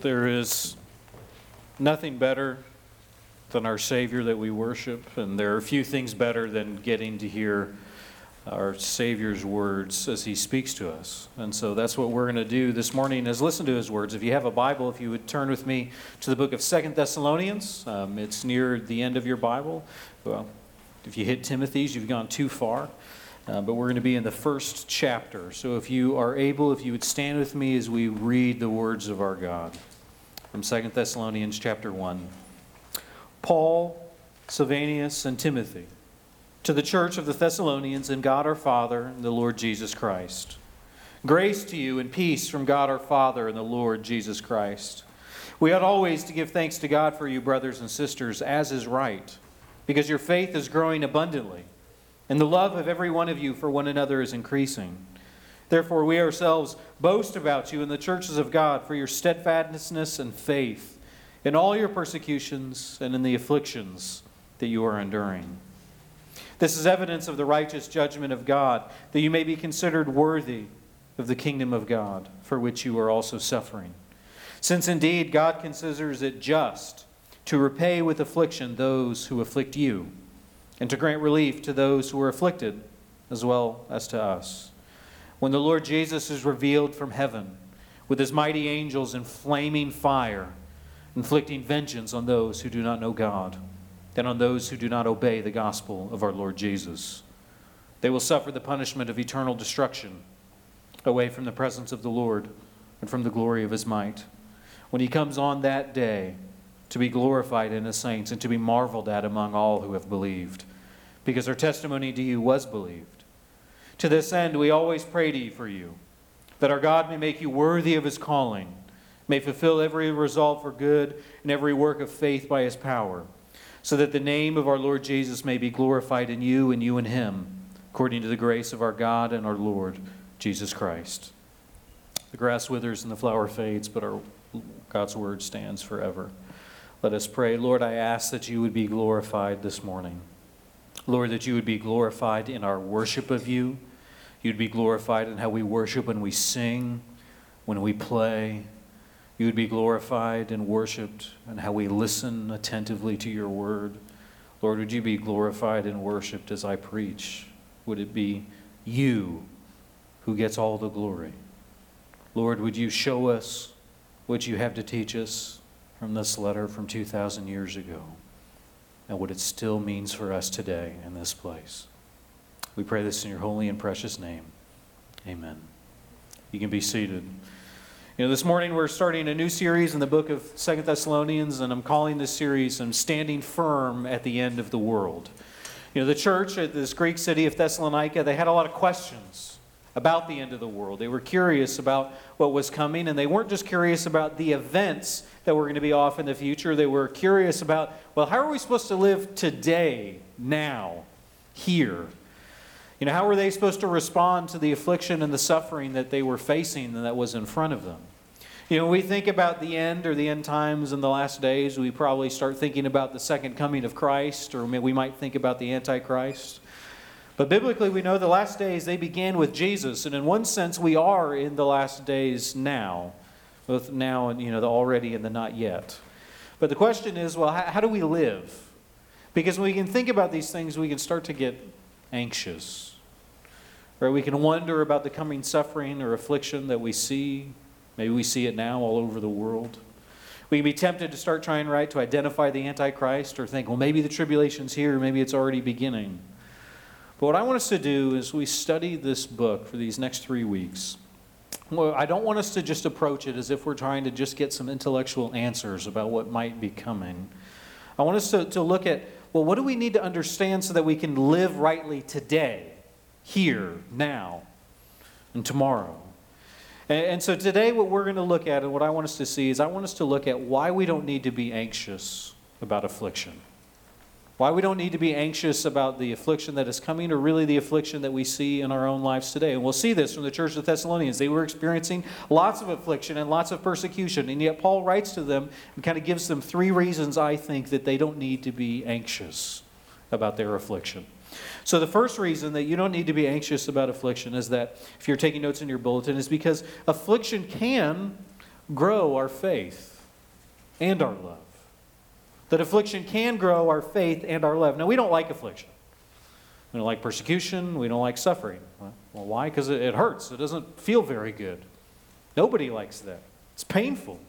There is nothing better than our Savior that we worship, and there are few things better than getting to hear our Savior's words as He speaks to us. And so that's what we're going to do this morning is listen to His words. If you have a Bible, if you would turn with me to the book of Second Thessalonians, um, it's near the end of your Bible. Well, if you hit Timothy's, you've gone too far. Uh, but we're going to be in the first chapter. So if you are able, if you would stand with me as we read the words of our God from Second Thessalonians chapter 1. Paul, Silvanus, and Timothy, to the church of the Thessalonians and God our Father and the Lord Jesus Christ. Grace to you and peace from God our Father and the Lord Jesus Christ. We ought always to give thanks to God for you, brothers and sisters, as is right, because your faith is growing abundantly and the love of every one of you for one another is increasing. Therefore, we ourselves boast about you in the churches of God for your steadfastness and faith in all your persecutions and in the afflictions that you are enduring. This is evidence of the righteous judgment of God, that you may be considered worthy of the kingdom of God, for which you are also suffering. Since indeed God considers it just to repay with affliction those who afflict you and to grant relief to those who are afflicted, as well as to us. When the Lord Jesus is revealed from heaven with his mighty angels in flaming fire, inflicting vengeance on those who do not know God and on those who do not obey the gospel of our Lord Jesus. They will suffer the punishment of eternal destruction away from the presence of the Lord and from the glory of his might. When he comes on that day, to be glorified in his saints and to be marveled at among all who have believed, because our testimony to you was believed. To this end, we always pray to you for you, that our God may make you worthy of his calling, may fulfill every resolve for good and every work of faith by his power, so that the name of our Lord Jesus may be glorified in you and you in him, according to the grace of our God and our Lord Jesus Christ. The grass withers and the flower fades, but our God's word stands forever. Let us pray. Lord, I ask that you would be glorified this morning. Lord, that you would be glorified in our worship of you. You'd be glorified in how we worship when we sing, when we play. You would be glorified and worshiped in how we listen attentively to your word. Lord, would you be glorified and worshiped as I preach? Would it be you who gets all the glory? Lord, would you show us what you have to teach us? From this letter from 2,000 years ago and what it still means for us today in this place. We pray this in your holy and precious name. Amen. You can be seated. You know, this morning we're starting a new series in the book of Second Thessalonians, and I'm calling this series I'm Standing Firm at the End of the World. You know, the church at this Greek city of Thessalonica, they had a lot of questions about the end of the world. They were curious about what was coming, and they weren't just curious about the events that were going to be off in the future. They were curious about, well, how are we supposed to live today, now, here? You know, how were they supposed to respond to the affliction and the suffering that they were facing and that was in front of them? You know, we think about the end or the end times in the last days, we probably start thinking about the second coming of Christ, or we might think about the Antichrist. But biblically, we know the last days, they began with Jesus. And in one sense, we are in the last days now, both now and, you know, the already and the not yet. But the question is, well, how, how do we live? Because when we can think about these things, we can start to get anxious. Right? We can wonder about the coming suffering or affliction that we see. Maybe we see it now all over the world. We can be tempted to start trying, right, to identify the Antichrist or think, well, maybe the tribulation's here, maybe it's already beginning. But what I want us to do is we study this book for these next three weeks. Well, I don't want us to just approach it as if we're trying to just get some intellectual answers about what might be coming. I want us to, to look at, well, what do we need to understand so that we can live rightly today, here, now, and tomorrow? And, and so today, what we're going to look at and what I want us to see is I want us to look at why we don't need to be anxious about affliction. Why we don't need to be anxious about the affliction that is coming, or really the affliction that we see in our own lives today. And we'll see this from the church of Thessalonians. They were experiencing lots of affliction and lots of persecution. And yet, Paul writes to them and kind of gives them three reasons, I think, that they don't need to be anxious about their affliction. So, the first reason that you don't need to be anxious about affliction is that, if you're taking notes in your bulletin, is because affliction can grow our faith and our love. That affliction can grow our faith and our love. Now, we don't like affliction. We don't like persecution. We don't like suffering. Well, why? Because it hurts. It doesn't feel very good. Nobody likes that. It's painful.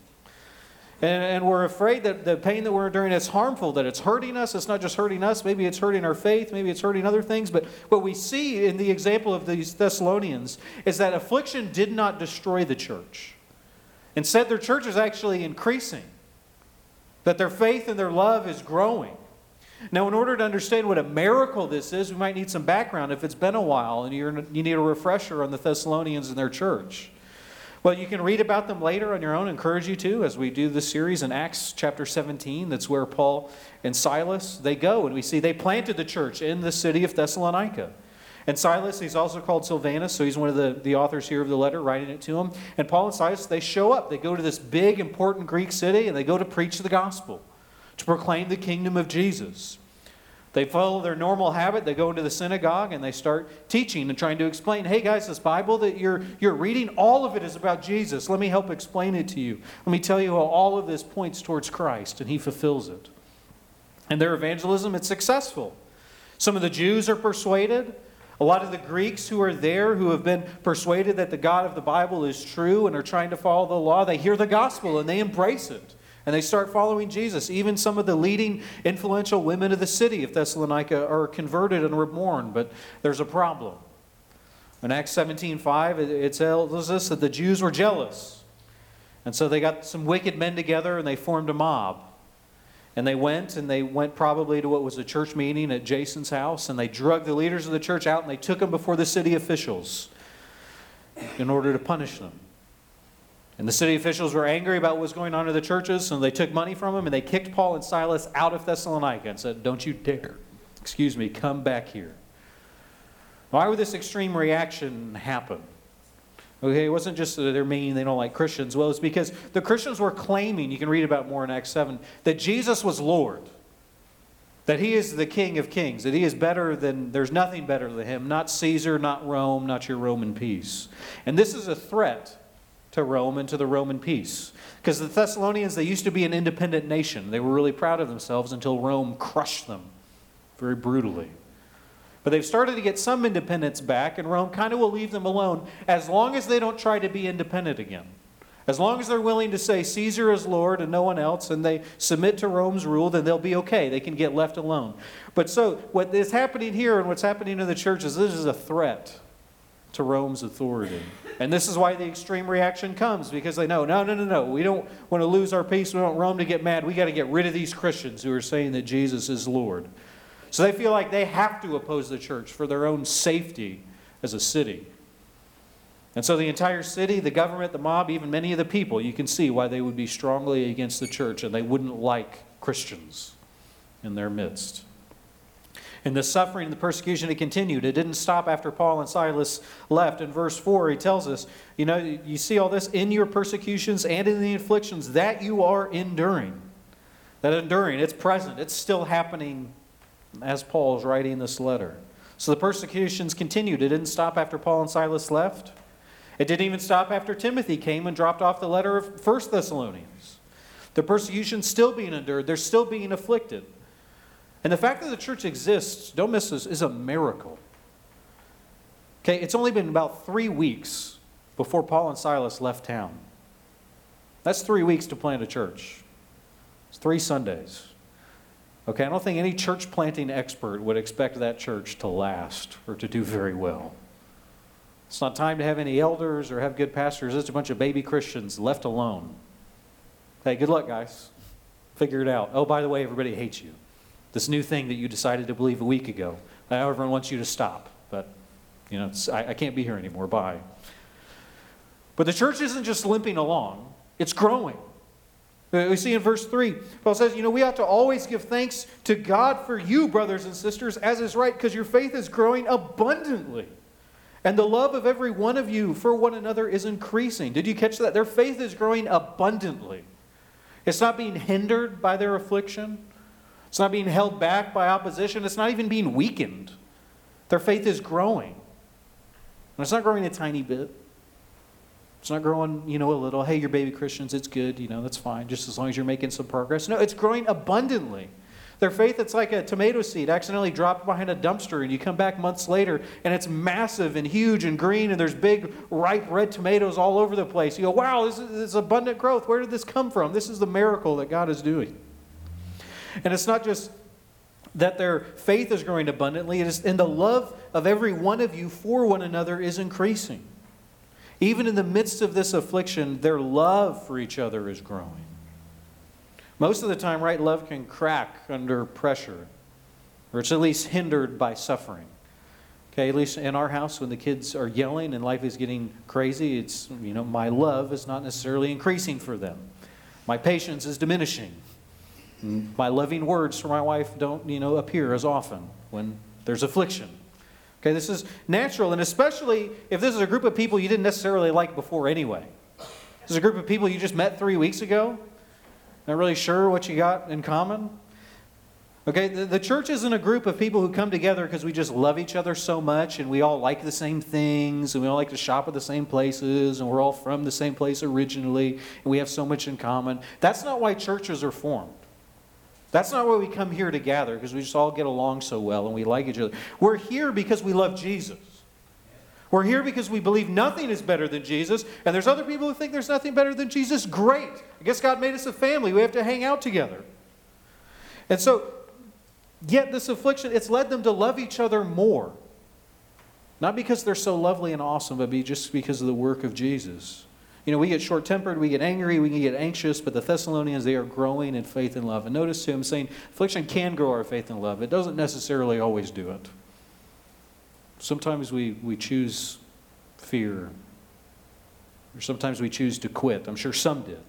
And, and we're afraid that the pain that we're enduring is harmful, that it's hurting us. It's not just hurting us, maybe it's hurting our faith, maybe it's hurting other things. But what we see in the example of these Thessalonians is that affliction did not destroy the church. Instead, their church is actually increasing, that their faith and their love is growing. Now, in order to understand what a miracle this is, we might need some background if it's been a while and you need a refresher on the Thessalonians and their church. Well, you can read about them later on your own. Encourage you to, as we do this series in Acts chapter 17. That's where Paul and Silas they go, and we see they planted the church in the city of Thessalonica. And Silas, he's also called Silvanus, so he's one of the, the authors here of the letter, writing it to him. And Paul and Silas, they show up. They go to this big, important Greek city, and they go to preach the gospel, to proclaim the kingdom of Jesus. They follow their normal habit. They go into the synagogue and they start teaching and trying to explain hey, guys, this Bible that you're, you're reading, all of it is about Jesus. Let me help explain it to you. Let me tell you how all of this points towards Christ and He fulfills it. And their evangelism, it's successful. Some of the Jews are persuaded. A lot of the Greeks who are there, who have been persuaded that the God of the Bible is true and are trying to follow the law, they hear the gospel and they embrace it and they start following Jesus. Even some of the leading influential women of the city of Thessalonica are converted and reborn, but there's a problem. In Acts 17:5, it tells us that the Jews were jealous. And so they got some wicked men together and they formed a mob. And they went and they went probably to what was a church meeting at Jason's house and they drug the leaders of the church out and they took them before the city officials in order to punish them. And the city officials were angry about what was going on in the churches, so they took money from them and they kicked Paul and Silas out of Thessalonica and said, Don't you dare, excuse me, come back here. Why would this extreme reaction happen? Okay, it wasn't just that they're mean, they don't like Christians. Well, it's because the Christians were claiming, you can read about more in Acts 7, that Jesus was Lord. That he is the King of kings, that he is better than, there's nothing better than him, not Caesar, not Rome, not your Roman peace. And this is a threat to Rome and to the Roman peace. Because the Thessalonians, they used to be an independent nation. They were really proud of themselves until Rome crushed them very brutally. But they've started to get some independence back, and Rome kind of will leave them alone as long as they don't try to be independent again. As long as they're willing to say Caesar is Lord and no one else, and they submit to Rome's rule, then they'll be okay. They can get left alone. But so, what is happening here and what's happening in the church is this is a threat to Rome's authority. And this is why the extreme reaction comes because they know, no, no, no, no. We don't want to lose our peace. We don't want Rome to get mad. We got to get rid of these Christians who are saying that Jesus is Lord. So they feel like they have to oppose the church for their own safety as a city. And so the entire city, the government, the mob, even many of the people, you can see why they would be strongly against the church and they wouldn't like Christians in their midst. And the suffering and the persecution, it continued. It didn't stop after Paul and Silas left. In verse 4, he tells us, you know, you see all this in your persecutions and in the afflictions that you are enduring. That enduring, it's present, it's still happening as Paul is writing this letter. So the persecutions continued. It didn't stop after Paul and Silas left. It didn't even stop after Timothy came and dropped off the letter of 1 Thessalonians. The persecution's still being endured, they're still being afflicted. And the fact that the church exists, don't miss this, is a miracle. Okay, it's only been about three weeks before Paul and Silas left town. That's three weeks to plant a church. It's three Sundays. Okay, I don't think any church planting expert would expect that church to last or to do very well. It's not time to have any elders or have good pastors. It's a bunch of baby Christians left alone. Hey, good luck, guys. Figure it out. Oh, by the way, everybody hates you. This new thing that you decided to believe a week ago. Now everyone wants you to stop, but you know, I, I can't be here anymore. Bye. But the church isn't just limping along, it's growing. Uh, we see in verse 3, Paul says, You know, we ought to always give thanks to God for you, brothers and sisters, as is right, because your faith is growing abundantly. And the love of every one of you for one another is increasing. Did you catch that? Their faith is growing abundantly. It's not being hindered by their affliction, it's not being held back by opposition. It's not even being weakened. Their faith is growing. And it's not growing a tiny bit. It's not growing, you know, a little. Hey, you're baby Christians, it's good, you know, that's fine, just as long as you're making some progress. No, it's growing abundantly. Their faith, it's like a tomato seed accidentally dropped behind a dumpster, and you come back months later, and it's massive and huge and green, and there's big, ripe red tomatoes all over the place. You go, wow, this is, this is abundant growth. Where did this come from? This is the miracle that God is doing. And it's not just that their faith is growing abundantly, it is, and the love of every one of you for one another is increasing. Even in the midst of this affliction, their love for each other is growing. Most of the time, right, love can crack under pressure, or it's at least hindered by suffering. Okay, at least in our house, when the kids are yelling and life is getting crazy, it's, you know, my love is not necessarily increasing for them. My patience is diminishing. My loving words for my wife don't, you know, appear as often when there's affliction. Okay, this is natural, and especially if this is a group of people you didn't necessarily like before anyway. This is a group of people you just met three weeks ago, not really sure what you got in common. Okay, the, the church isn't a group of people who come together because we just love each other so much and we all like the same things and we all like to shop at the same places and we're all from the same place originally and we have so much in common. That's not why churches are formed. That's not why we come here to gather, because we just all get along so well and we like each other. We're here because we love Jesus. We're here because we believe nothing is better than Jesus, and there's other people who think there's nothing better than Jesus. Great. I guess God made us a family. We have to hang out together. And so, yet this affliction, it's led them to love each other more. Not because they're so lovely and awesome, but be just because of the work of Jesus. You know, we get short tempered, we get angry, we can get anxious, but the Thessalonians, they are growing in faith and love. And notice too, I'm saying affliction can grow our faith and love. It doesn't necessarily always do it. Sometimes we, we choose fear, or sometimes we choose to quit. I'm sure some did.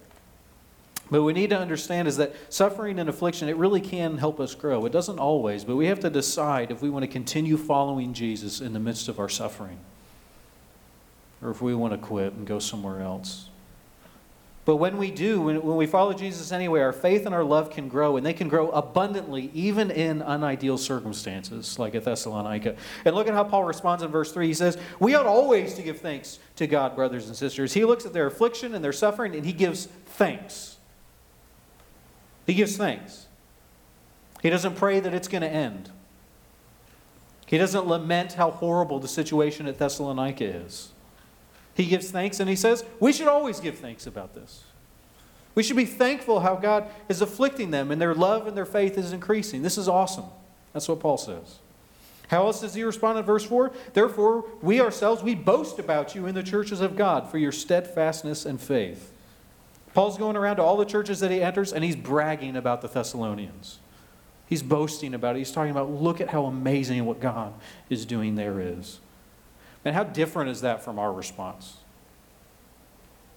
But we need to understand is that suffering and affliction, it really can help us grow. It doesn't always, but we have to decide if we want to continue following Jesus in the midst of our suffering or if we want to quit and go somewhere else. But when we do, when, when we follow Jesus anyway, our faith and our love can grow, and they can grow abundantly, even in unideal circumstances, like at Thessalonica. And look at how Paul responds in verse 3. He says, We ought always to give thanks to God, brothers and sisters. He looks at their affliction and their suffering, and he gives thanks. He gives thanks. He doesn't pray that it's going to end. He doesn't lament how horrible the situation at Thessalonica is. He gives thanks and he says, we should always give thanks about this. We should be thankful how God is afflicting them and their love and their faith is increasing. This is awesome. That's what Paul says. How else does he respond in verse 4? Therefore, we ourselves, we boast about you in the churches of God for your steadfastness and faith. Paul's going around to all the churches that he enters and he's bragging about the Thessalonians. He's boasting about it. He's talking about, look at how amazing what God is doing there is. And how different is that from our response?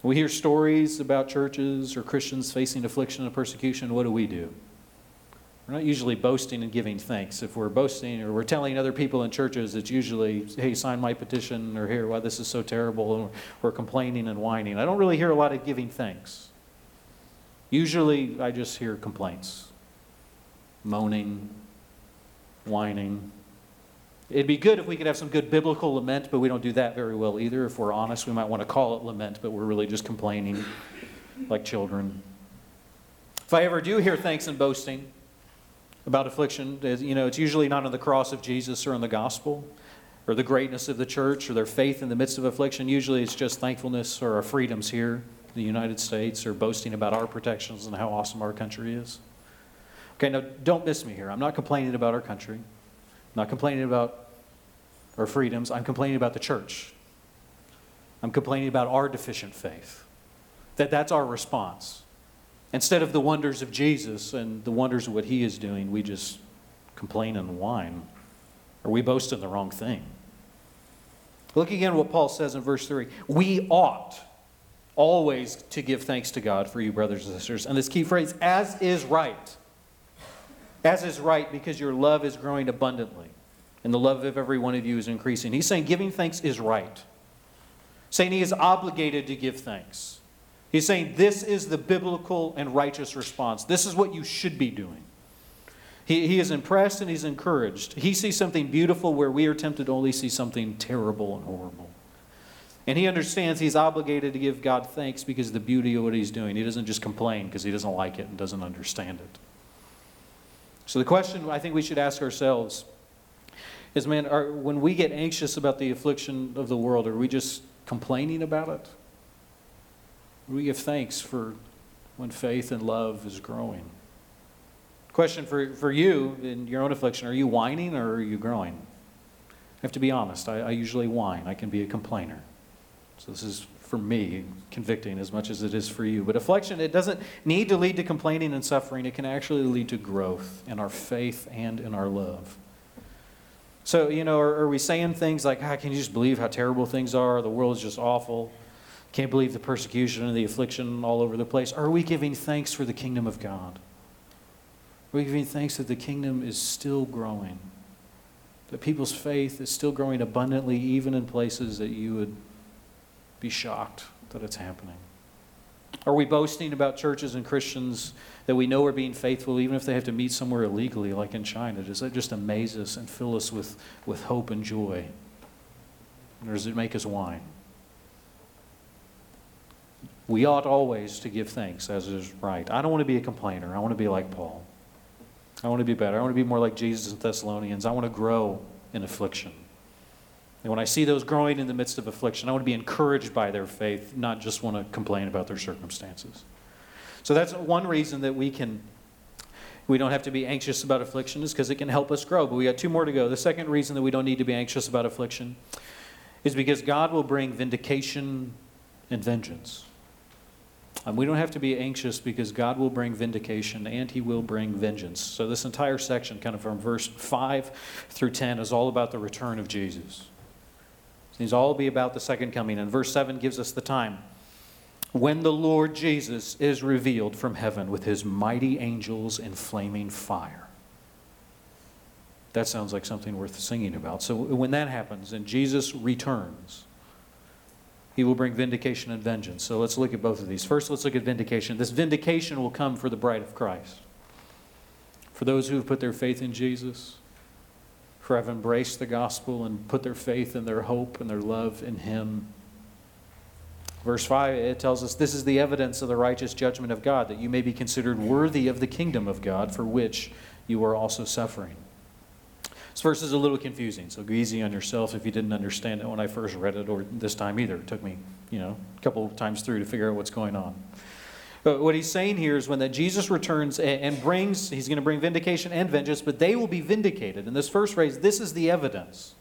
We hear stories about churches or Christians facing affliction and persecution. What do we do? We're not usually boasting and giving thanks. If we're boasting or we're telling other people in churches, it's usually, hey, sign my petition, or here, why this is so terrible, and we're complaining and whining. I don't really hear a lot of giving thanks. Usually, I just hear complaints, moaning, whining, It'd be good if we could have some good biblical lament, but we don't do that very well either. If we're honest, we might want to call it lament, but we're really just complaining like children. If I ever do hear thanks and boasting about affliction, you know, it's usually not on the cross of Jesus or on the gospel or the greatness of the church or their faith in the midst of affliction. Usually it's just thankfulness or our freedoms here in the United States or boasting about our protections and how awesome our country is. Okay, now don't miss me here. I'm not complaining about our country. Not complaining about our freedoms. I'm complaining about the church. I'm complaining about our deficient faith. That that's our response. Instead of the wonders of Jesus and the wonders of what he is doing, we just complain and whine. Or we boast in the wrong thing. Look again what Paul says in verse 3. We ought always to give thanks to God for you, brothers and sisters. And this key phrase, as is right. As is right, because your love is growing abundantly and the love of every one of you is increasing. He's saying giving thanks is right. Saying he is obligated to give thanks. He's saying this is the biblical and righteous response. This is what you should be doing. He, he is impressed and he's encouraged. He sees something beautiful where we are tempted to only see something terrible and horrible. And he understands he's obligated to give God thanks because of the beauty of what he's doing. He doesn't just complain because he doesn't like it and doesn't understand it. So the question I think we should ask ourselves is man, are, when we get anxious about the affliction of the world, are we just complaining about it? Do we give thanks for when faith and love is growing? Question for, for you in your own affliction are you whining or are you growing? I have to be honest. I, I usually whine, I can be a complainer. So this is for me convicting as much as it is for you. But affliction, it doesn't need to lead to complaining and suffering, it can actually lead to growth in our faith and in our love. So, you know, are, are we saying things like, ah, can you just believe how terrible things are? The world is just awful. Can't believe the persecution and the affliction all over the place. Are we giving thanks for the kingdom of God? Are we giving thanks that the kingdom is still growing? That people's faith is still growing abundantly, even in places that you would be shocked that it's happening? Are we boasting about churches and Christians that we know are being faithful, even if they have to meet somewhere illegally, like in China? Does that just amaze us and fill us with, with hope and joy? Or does it make us whine? We ought always to give thanks, as is right. I don't want to be a complainer. I want to be like Paul. I want to be better. I want to be more like Jesus in Thessalonians. I want to grow in affliction. And when I see those growing in the midst of affliction, I want to be encouraged by their faith, not just want to complain about their circumstances. So that's one reason that we can we don't have to be anxious about affliction is because it can help us grow. But we got two more to go. The second reason that we don't need to be anxious about affliction is because God will bring vindication and vengeance. And we don't have to be anxious because God will bring vindication and he will bring vengeance. So this entire section, kind of from verse 5 through 10, is all about the return of Jesus. These all be about the second coming. And verse 7 gives us the time. When the Lord Jesus is revealed from heaven with his mighty angels in flaming fire. That sounds like something worth singing about. So when that happens and Jesus returns, he will bring vindication and vengeance. So let's look at both of these. First, let's look at vindication. This vindication will come for the bride of Christ. For those who have put their faith in Jesus, for have embraced the gospel and put their faith and their hope and their love in Him. Verse 5, it tells us this is the evidence of the righteous judgment of God, that you may be considered worthy of the kingdom of God, for which you are also suffering. This verse is a little confusing, so go easy on yourself if you didn't understand it when I first read it, or this time either. It took me, you know, a couple times through to figure out what's going on. But what he's saying here is when that Jesus returns and brings, he's going to bring vindication and vengeance, but they will be vindicated. In this first phrase, this is the evidence.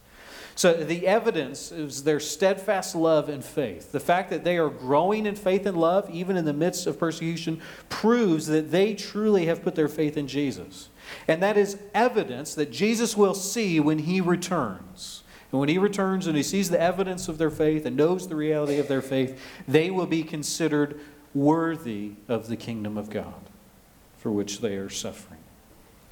So the evidence is their steadfast love and faith. The fact that they are growing in faith and love, even in the midst of persecution, proves that they truly have put their faith in Jesus. And that is evidence that Jesus will see when he returns. And when he returns and he sees the evidence of their faith and knows the reality of their faith, they will be considered worthy of the kingdom of God for which they are suffering.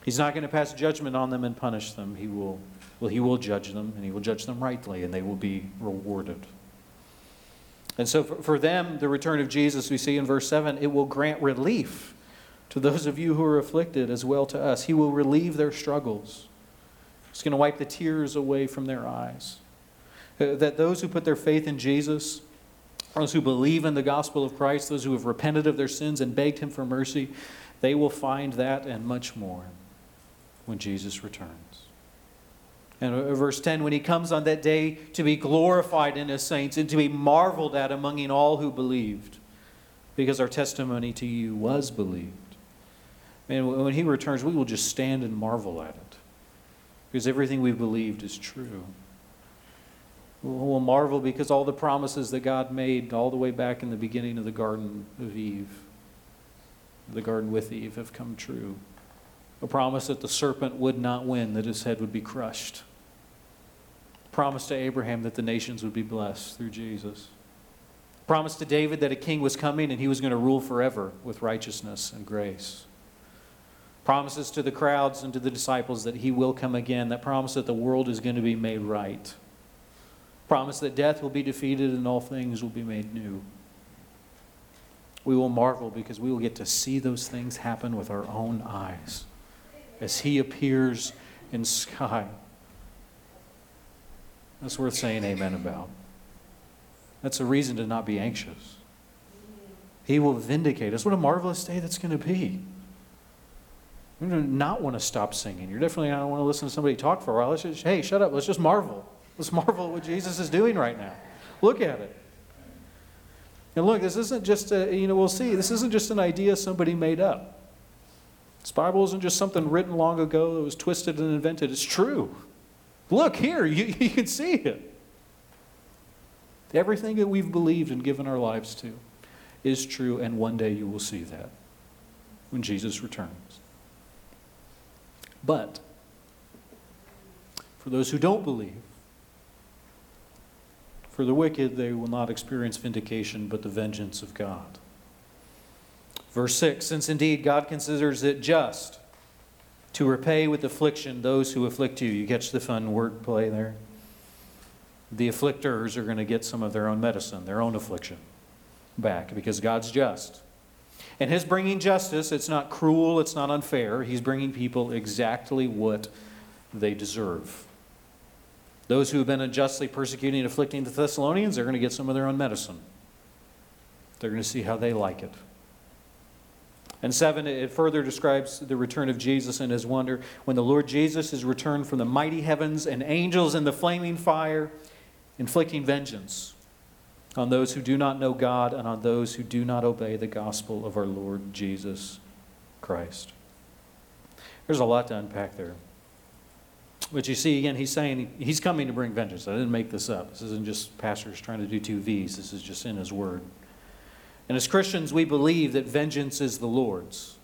He's not going to pass judgment on them and punish them. He will, well, he will judge them, and he will judge them rightly, and they will be rewarded. And so for, for them, the return of Jesus, we see in verse 7, it will grant relief to those of you who are afflicted as well to us. He will relieve their struggles. He's going to wipe the tears away from their eyes. Uh, that those who put their faith in Jesus, those who believe in the gospel of Christ, those who have repented of their sins and begged Him for mercy, they will find that and much more when Jesus returns. And uh, verse 10 when He comes on that day to be glorified in His saints and to be marveled at among all who believed, because our testimony to you was believed. And when He returns, we will just stand and marvel at it, because everything we believed is true will marvel because all the promises that God made all the way back in the beginning of the Garden of Eve, the garden with Eve, have come true. A promise that the serpent would not win, that his head would be crushed. A promise to Abraham that the nations would be blessed through Jesus. A promise to David that a king was coming and he was going to rule forever with righteousness and grace. Promises to the crowds and to the disciples that he will come again. That promise that the world is going to be made right promise that death will be defeated and all things will be made new. We will marvel because we will get to see those things happen with our own eyes as He appears in sky. That's worth saying amen about. That's a reason to not be anxious. He will vindicate us. What a marvelous day that's going to be. You're going to not want to stop singing. You're definitely not want to listen to somebody talk for a while. Let's just, hey, shut up. Let's just marvel. Let's marvel at what Jesus is doing right now. Look at it. And look, this isn't just a, you know, we'll see, this isn't just an idea somebody made up. This Bible isn't just something written long ago that was twisted and invented. It's true. Look here, you, you can see it. Everything that we've believed and given our lives to is true, and one day you will see that when Jesus returns. But for those who don't believe, for the wicked, they will not experience vindication, but the vengeance of God. Verse 6 Since indeed God considers it just to repay with affliction those who afflict you. You catch the fun wordplay there? The afflictors are going to get some of their own medicine, their own affliction back, because God's just. And His bringing justice, it's not cruel, it's not unfair. He's bringing people exactly what they deserve. Those who have been unjustly persecuting and afflicting the Thessalonians, they're going to get some of their own medicine. They're going to see how they like it. And seven, it further describes the return of Jesus and his wonder. When the Lord Jesus is returned from the mighty heavens and angels in the flaming fire, inflicting vengeance on those who do not know God and on those who do not obey the gospel of our Lord Jesus Christ. There's a lot to unpack there. But you see, again, he's saying he's coming to bring vengeance. I didn't make this up. This isn't just pastors trying to do two V's, this is just in his word. And as Christians, we believe that vengeance is the Lord's.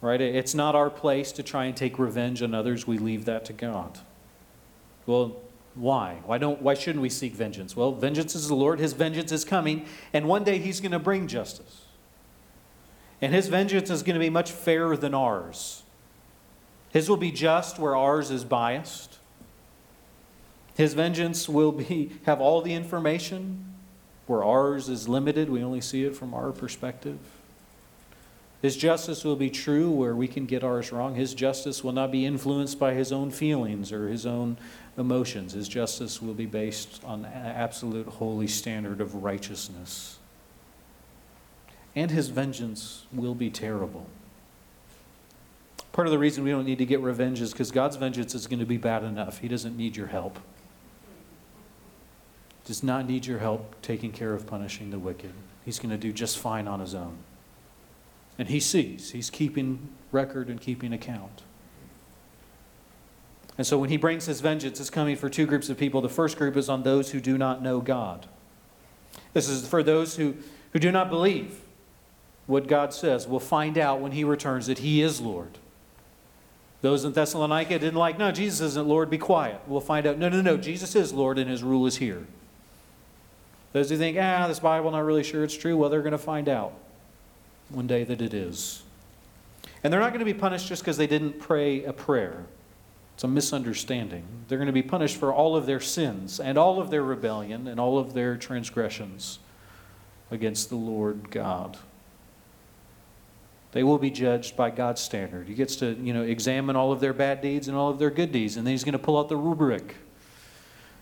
Right? It's not our place to try and take revenge on others. We leave that to God. Well, why? Why, don't, why shouldn't we seek vengeance? Well, vengeance is the Lord. His vengeance is coming, and one day He's going to bring justice. And His vengeance is going to be much fairer than ours. His will be just where ours is biased. His vengeance will be, have all the information where ours is limited, we only see it from our perspective. His justice will be true where we can get ours wrong. His justice will not be influenced by his own feelings or his own emotions. His justice will be based on an absolute holy standard of righteousness. And his vengeance will be terrible. Part of the reason we don't need to get revenge is because God's vengeance is going to be bad enough. He doesn't need your help does not need your help taking care of punishing the wicked. He's going to do just fine on his own. And he sees, he's keeping record and keeping account. And so when he brings his vengeance, it's coming for two groups of people. The first group is on those who do not know God. This is for those who, who do not believe what God says. We'll find out when he returns that he is Lord. Those in Thessalonica didn't like, no, Jesus isn't Lord, be quiet. We'll find out, no, no, no, Jesus is Lord and his rule is here. Those who think, ah, this Bible, not really sure it's true, well, they're going to find out one day that it is. And they're not going to be punished just because they didn't pray a prayer. It's a misunderstanding. They're going to be punished for all of their sins and all of their rebellion and all of their transgressions against the Lord God. They will be judged by God's standard. He gets to, you know, examine all of their bad deeds and all of their good deeds, and then he's going to pull out the rubric,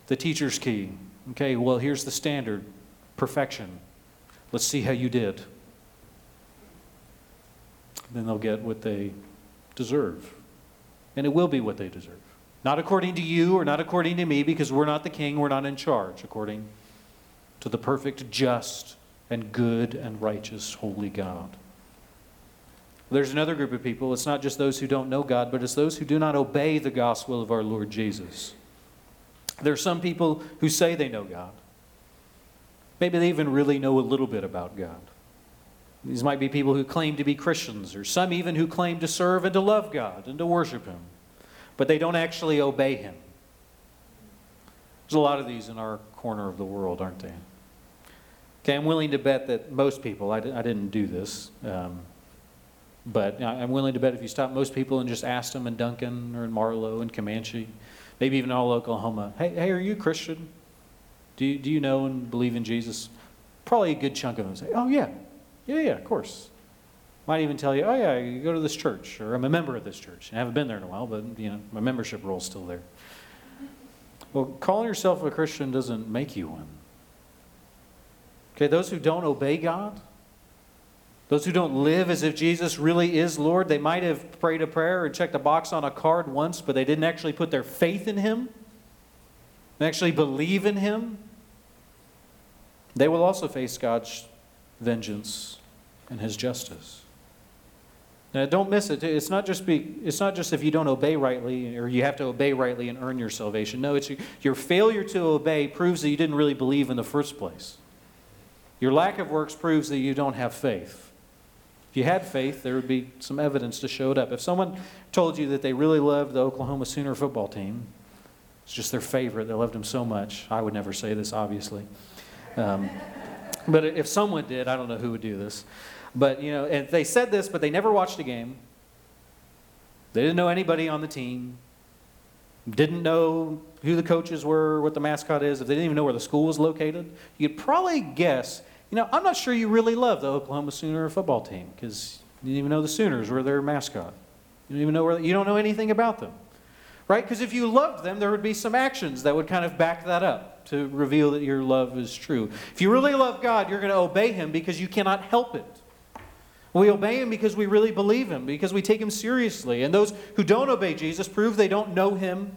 the teacher's key, Okay, well, here's the standard perfection. Let's see how you did. Then they'll get what they deserve. And it will be what they deserve. Not according to you or not according to me, because we're not the king, we're not in charge, according to the perfect, just, and good and righteous, holy God. There's another group of people. It's not just those who don't know God, but it's those who do not obey the gospel of our Lord Jesus. There are some people who say they know God. Maybe they even really know a little bit about God. These might be people who claim to be Christians, or some even who claim to serve and to love God and to worship Him, but they don't actually obey Him. There's a lot of these in our corner of the world, aren't there? Okay, I'm willing to bet that most people, I, I didn't do this, um, but I'm willing to bet if you stop most people and just ask them in Duncan or in Marlow and Comanche, maybe even all Oklahoma, hey, hey, are you a Christian? Do you, do you know and believe in Jesus? Probably a good chunk of them say, oh, yeah, yeah, yeah, of course. Might even tell you, oh, yeah, you go to this church, or I'm a member of this church. I haven't been there in a while, but, you know, my membership roll's still there. Well, calling yourself a Christian doesn't make you one. Okay, those who don't obey God, those who don't live as if Jesus really is Lord, they might have prayed a prayer and checked a box on a card once, but they didn't actually put their faith in Him, they actually believe in Him. They will also face God's vengeance and His justice. Now, don't miss it. It's not just be, it's not just if you don't obey rightly or you have to obey rightly and earn your salvation. No, it's your failure to obey proves that you didn't really believe in the first place. Your lack of works proves that you don't have faith. You had faith, there would be some evidence to show it up. If someone told you that they really loved the Oklahoma Sooner football team, it's just their favorite, they loved them so much. I would never say this, obviously. Um, but if someone did, I don't know who would do this. But, you know, and they said this, but they never watched a game. They didn't know anybody on the team, didn't know who the coaches were, what the mascot is, if they didn't even know where the school was located. you'd probably guess, you know, I'm not sure you really love the Oklahoma Sooner football team because you didn't even know the Sooners were their mascot. You don't even know where, you don't know anything about them. Right? Because if you loved them, there would be some actions that would kind of back that up to reveal that your love is true. If you really love God, you're going to obey Him because you cannot help it. We obey him because we really believe him, because we take him seriously. And those who don't obey Jesus prove they don't know him.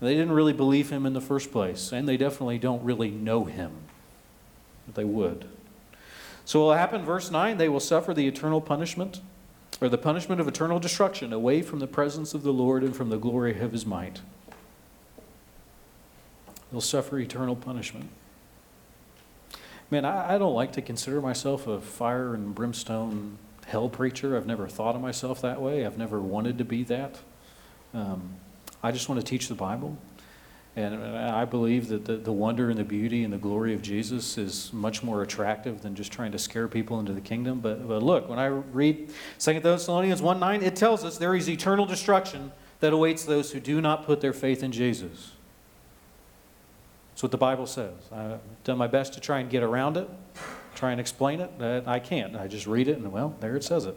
They didn't really believe him in the first place, and they definitely don't really know him. But they would. So, what will happen, verse 9, they will suffer the eternal punishment, or the punishment of eternal destruction, away from the presence of the Lord and from the glory of his might. They'll suffer eternal punishment. Man, I, I don't like to consider myself a fire and brimstone hell preacher. I've never thought of myself that way. I've never wanted to be that. Um, I just want to teach the Bible. And I believe that the, the wonder and the beauty and the glory of Jesus is much more attractive than just trying to scare people into the kingdom. But, but look, when I read 2 Thessalonians 1 9, it tells us there is eternal destruction that awaits those who do not put their faith in Jesus. That's what the Bible says. I've done my best to try and get around it, try and explain it, but I can't. I just read it and, well, there it says it.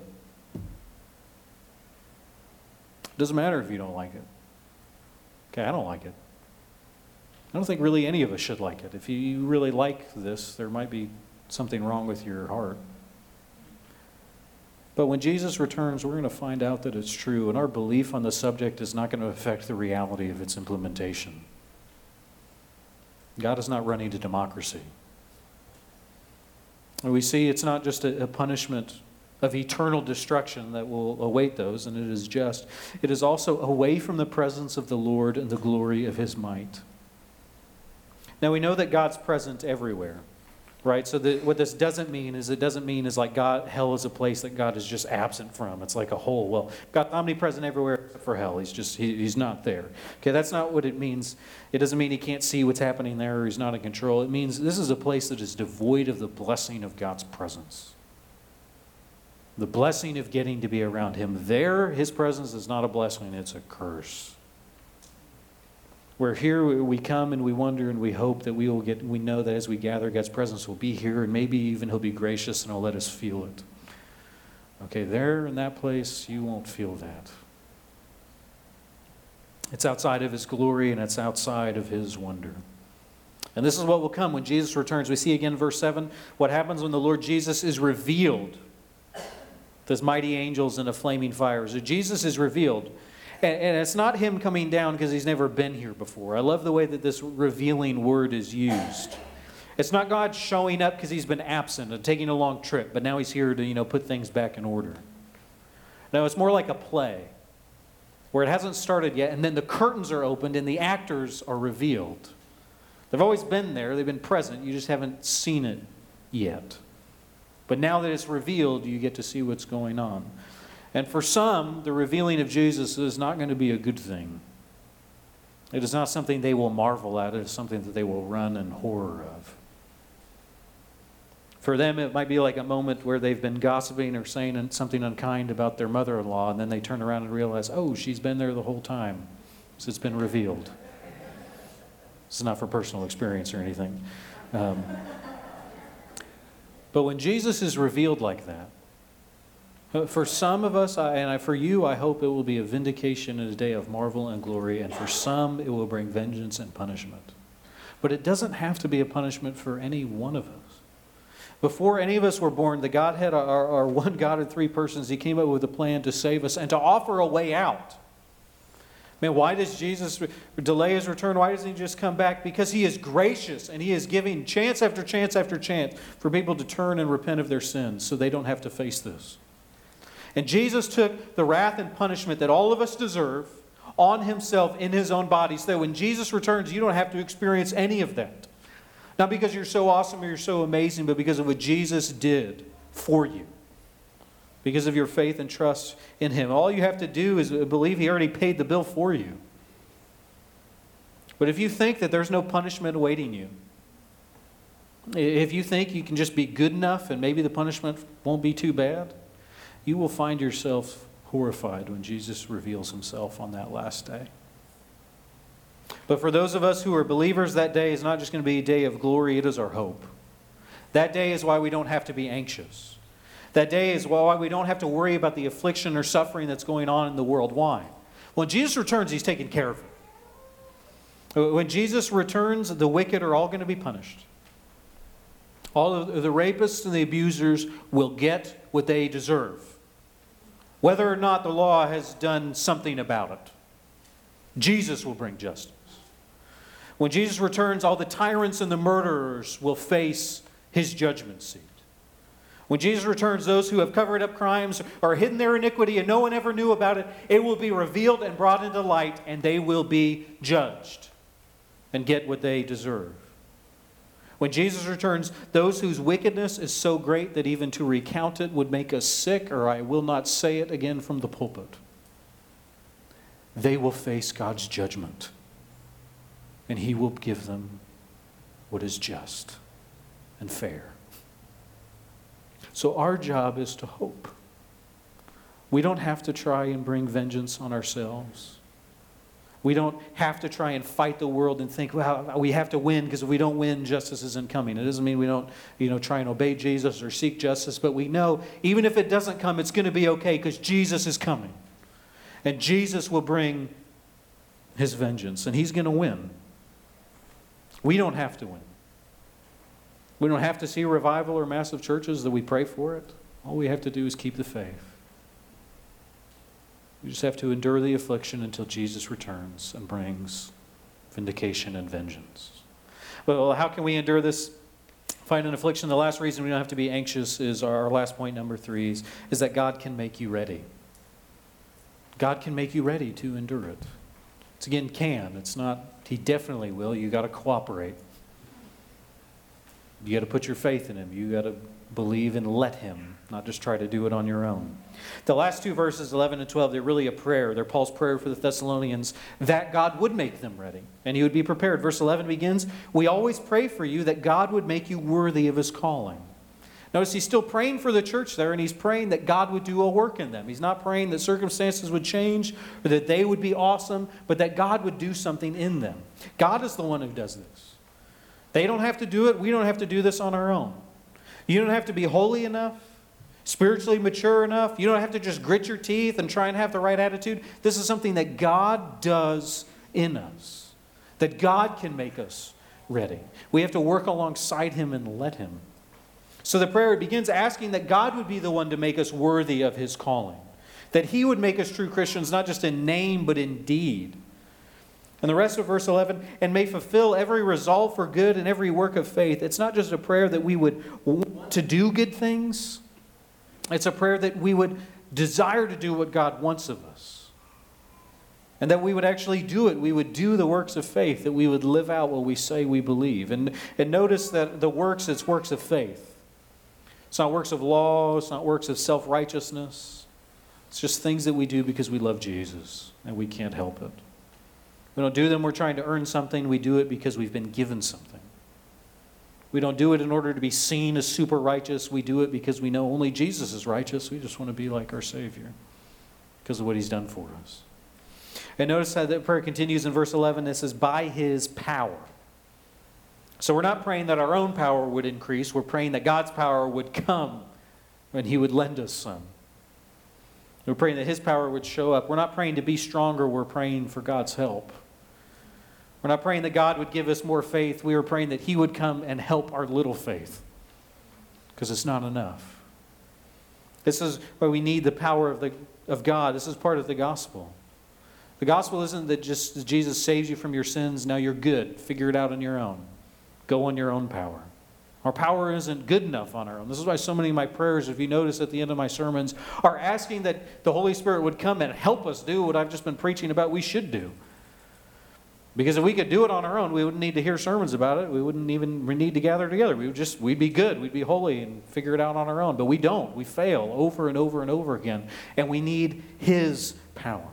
Doesn't matter if you don't like it. Okay, I don't like it. I don't think really any of us should like it. If you really like this, there might be something wrong with your heart. But when Jesus returns, we're going to find out that it's true, and our belief on the subject is not going to affect the reality of its implementation. God is not running to democracy. And we see it's not just a, a punishment of eternal destruction that will await those, and it is just. It is also away from the presence of the Lord and the glory of his might. Now we know that God's present everywhere right? So the, what this doesn't mean is it doesn't mean is like God, hell is a place that God is just absent from. It's like a hole. Well, God's omnipresent everywhere for hell. He's just, he, he's not there. Okay, that's not what it means. It doesn't mean he can't see what's happening there or he's not in control. It means this is a place that is devoid of the blessing of God's presence. The blessing of getting to be around him. There, his presence is not a blessing, it's a curse. Where here we come and we wonder and we hope that we will get, we know that as we gather, God's presence will be here and maybe even He'll be gracious and He'll let us feel it. Okay, there in that place, you won't feel that. It's outside of His glory and it's outside of His wonder. And this is what will come when Jesus returns. We see again verse 7 what happens when the Lord Jesus is revealed. Those mighty angels in a flaming fire. So Jesus is revealed. And, and it's not him coming down because he's never been here before. I love the way that this revealing word is used. It's not God showing up because he's been absent and taking a long trip, but now he's here to, you know, put things back in order. No, it's more like a play where it hasn't started yet, and then the curtains are opened and the actors are revealed. They've always been there, they've been present, you just haven't seen it yet. But now that it's revealed, you get to see what's going on. And for some, the revealing of Jesus is not going to be a good thing. It is not something they will marvel at, it is something that they will run in horror of. For them, it might be like a moment where they've been gossiping or saying something unkind about their mother in law, and then they turn around and realize, oh, she's been there the whole time. So it's been revealed. This is not for personal experience or anything. Um, but when Jesus is revealed like that, for some of us, and for you, I hope it will be a vindication and a day of marvel and glory, and for some, it will bring vengeance and punishment. But it doesn't have to be a punishment for any one of us. Before any of us were born, the Godhead, our, our one God in three persons, He came up with a plan to save us and to offer a way out. Man, why does Jesus delay his return? Why doesn't he just come back? Because he is gracious and he is giving chance after chance after chance for people to turn and repent of their sins so they don't have to face this. And Jesus took the wrath and punishment that all of us deserve on himself in his own body so that when Jesus returns, you don't have to experience any of that. Not because you're so awesome or you're so amazing, but because of what Jesus did for you because of your faith and trust in Him. All you have to do is believe He already paid the bill for you. But if you think that there's no punishment awaiting you, if you think you can just be good enough and maybe the punishment won't be too bad, you will find yourself horrified when Jesus reveals Himself on that last day. But for those of us who are believers, that day is not just going to be a day of glory, it is our hope. That day is why we don't have to be anxious. That day is why we don't have to worry about the affliction or suffering that's going on in the world. Why? When Jesus returns, he's taking care of it. When Jesus returns, the wicked are all going to be punished. All of the rapists and the abusers will get what they deserve, whether or not the law has done something about it. Jesus will bring justice. When Jesus returns, all the tyrants and the murderers will face his judgment seat. When Jesus returns, those who have covered up crimes or hidden their iniquity and no one ever knew about it, it will be revealed and brought into light, and they will be judged and get what they deserve. When Jesus returns, those whose wickedness is so great that even to recount it would make us sick, or I will not say it again from the pulpit, they will face God's judgment, and He will give them what is just and fair. So our job is to hope. We don't have to try and bring vengeance on ourselves. We don't have to try and fight the world and think, well, we have to win because if we don't win, justice isn't coming. It doesn't mean we don't, you know, try and obey Jesus or seek justice, but we know even if it doesn't come, it's going to be okay because Jesus is coming. And Jesus will bring his vengeance and he's going to win. We don't have to win. We don't have to see revival or massive churches that we pray for it. All we have to do is keep the faith. We just have to endure the affliction until Jesus returns and brings vindication and vengeance. Well, how can we endure this find an affliction? The last reason we don't have to be anxious is our last point, number three, is, is that God can make you ready. God can make you ready to endure it. It's again, can. It's not, He definitely will. You got to cooperate. You got to put your faith in him. You got to believe and let him, not just try to do it on your own. The last two verses, 11 and 12, they're really a prayer. They're Paul's prayer for the Thessalonians that God would make them ready and he would be prepared. Verse 11 begins We always pray for you that God would make you worthy of his calling. Notice he's still praying for the church there, and he's praying that God would do a work in them. He's not praying that circumstances would change or that they would be awesome, but that God would do something in them. God is the one who does this. They don't have to do it. We don't have to do this on our own. You don't have to be holy enough, spiritually mature enough. You don't have to just grit your teeth and try and have the right attitude. This is something that God does in us, that God can make us ready. We have to work alongside Him and let Him. So the prayer begins asking that God would be the one to make us worthy of His calling, that He would make us true Christians, not just in name, but in deed. And the rest of verse 11, and may fulfill every resolve for good and every work of faith. It's not just a prayer that we would want to do good things, it's a prayer that we would desire to do what God wants of us. And that we would actually do it. We would do the works of faith, that we would live out what we say we believe. And, and notice that the works, it's works of faith. It's not works of law, it's not works of self righteousness. It's just things that we do because we love Jesus and we can't help it. We don't do them we're trying to earn something. We do it because we've been given something. We don't do it in order to be seen as super righteous. We do it because we know only Jesus is righteous. We just want to be like our Savior because of what He's done for us. And notice how that prayer continues in verse 11. It says, by His power. So we're not praying that our own power would increase. We're praying that God's power would come and He would lend us some. We're praying that His power would show up. We're not praying to be stronger. We're praying for God's help. We're not praying that God would give us more faith. We are praying that He would come and help our little faith. because it's not enough. This is why we need the power of, the, of God. This is part of the gospel. The gospel isn't that just Jesus saves you from your sins, now you're good. Figure it out on your own. Go on your own power. Our power isn't good enough on our own. This is why so many of my prayers, if you notice at the end of my sermons, are asking that the Holy Spirit would come and help us do what I've just been preaching about we should do. Because if we could do it on our own, we wouldn't need to hear sermons about it. We wouldn't even need to gather together. We would just we'd be good. We'd be holy and figure it out on our own. But we don't. We fail over and over and over again. And we need his power.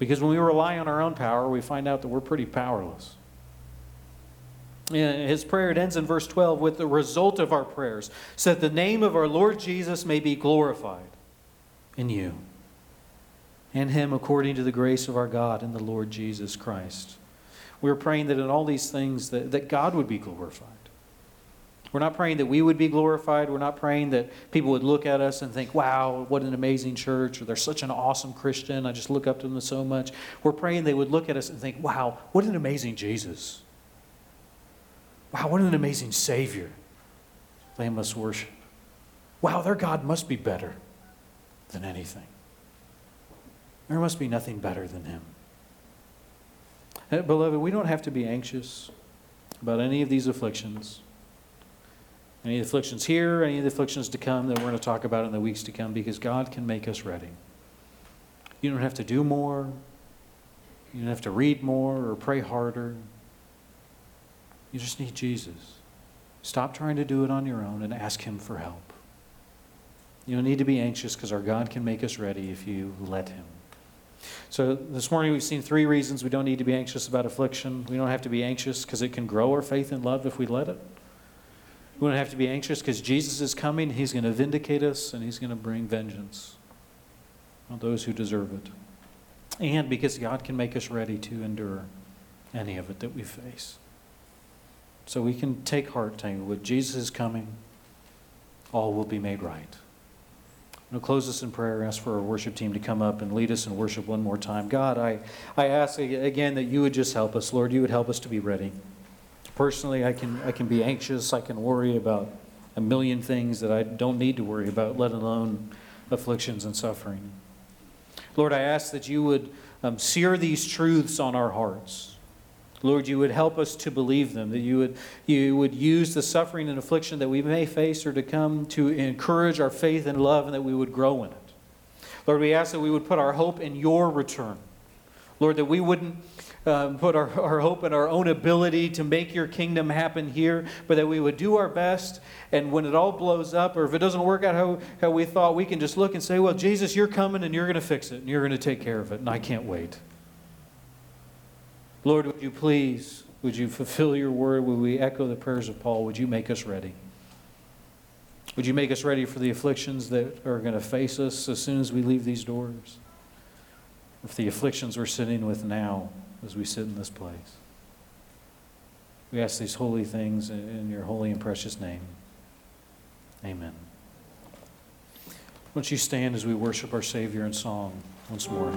Because when we rely on our own power, we find out that we're pretty powerless. His prayer, it ends in verse 12 with the result of our prayers, so that the name of our Lord Jesus may be glorified in you and him according to the grace of our God in the Lord Jesus Christ. We're praying that in all these things that, that God would be glorified. We're not praying that we would be glorified. We're not praying that people would look at us and think, wow, what an amazing church, or they're such an awesome Christian. I just look up to them so much. We're praying they would look at us and think, wow, what an amazing Jesus. Wow, what an amazing Savior they must worship. Wow, their God must be better than anything. There must be nothing better than Him. Uh, beloved, we don't have to be anxious about any of these afflictions. Any afflictions here, any of the afflictions to come that we're going to talk about in the weeks to come, because God can make us ready. You don't have to do more. You don't have to read more or pray harder. You just need Jesus. Stop trying to do it on your own and ask Him for help. You don't need to be anxious because our God can make us ready if you let Him. So this morning we've seen three reasons we don't need to be anxious about affliction. We don't have to be anxious because it can grow our faith and love if we let it. We don't have to be anxious because Jesus is coming. He's going to vindicate us and He's going to bring vengeance on those who deserve it. And because God can make us ready to endure any of it that we face. So we can take heart, with Jesus is coming, all will be made right. I'm going to close this in prayer, and ask for our worship team to come up and lead us in worship one more time. God, I, I ask again that you would just help us. Lord, you would help us to be ready. Personally, I can, I can be anxious. I can worry about a million things that I don't need to worry about, let alone afflictions and suffering. Lord, I ask that you would um, sear these truths on our hearts. Lord, you would help us to believe them, that you would, you would use the suffering and affliction that we may face or to come to encourage our faith and love, and that we would grow in it. Lord, we ask that we would put our hope in your return. Lord, that we wouldn't um, put our, our hope in our own ability to make your kingdom happen here, but that we would do our best. And when it all blows up, or if it doesn't work out how, how we thought, we can just look and say, Well, Jesus, you're coming and you're going to fix it and you're going to take care of it, and I can't wait. Lord, would you please, would you fulfill your word? Would we echo the prayers of Paul? Would you make us ready? Would you make us ready for the afflictions that are going to face us as soon as we leave these doors? If the afflictions we're sitting with now as we sit in this place. We ask these holy things in your holy and precious name. Amen. Won't you stand as we worship our Savior in song once more?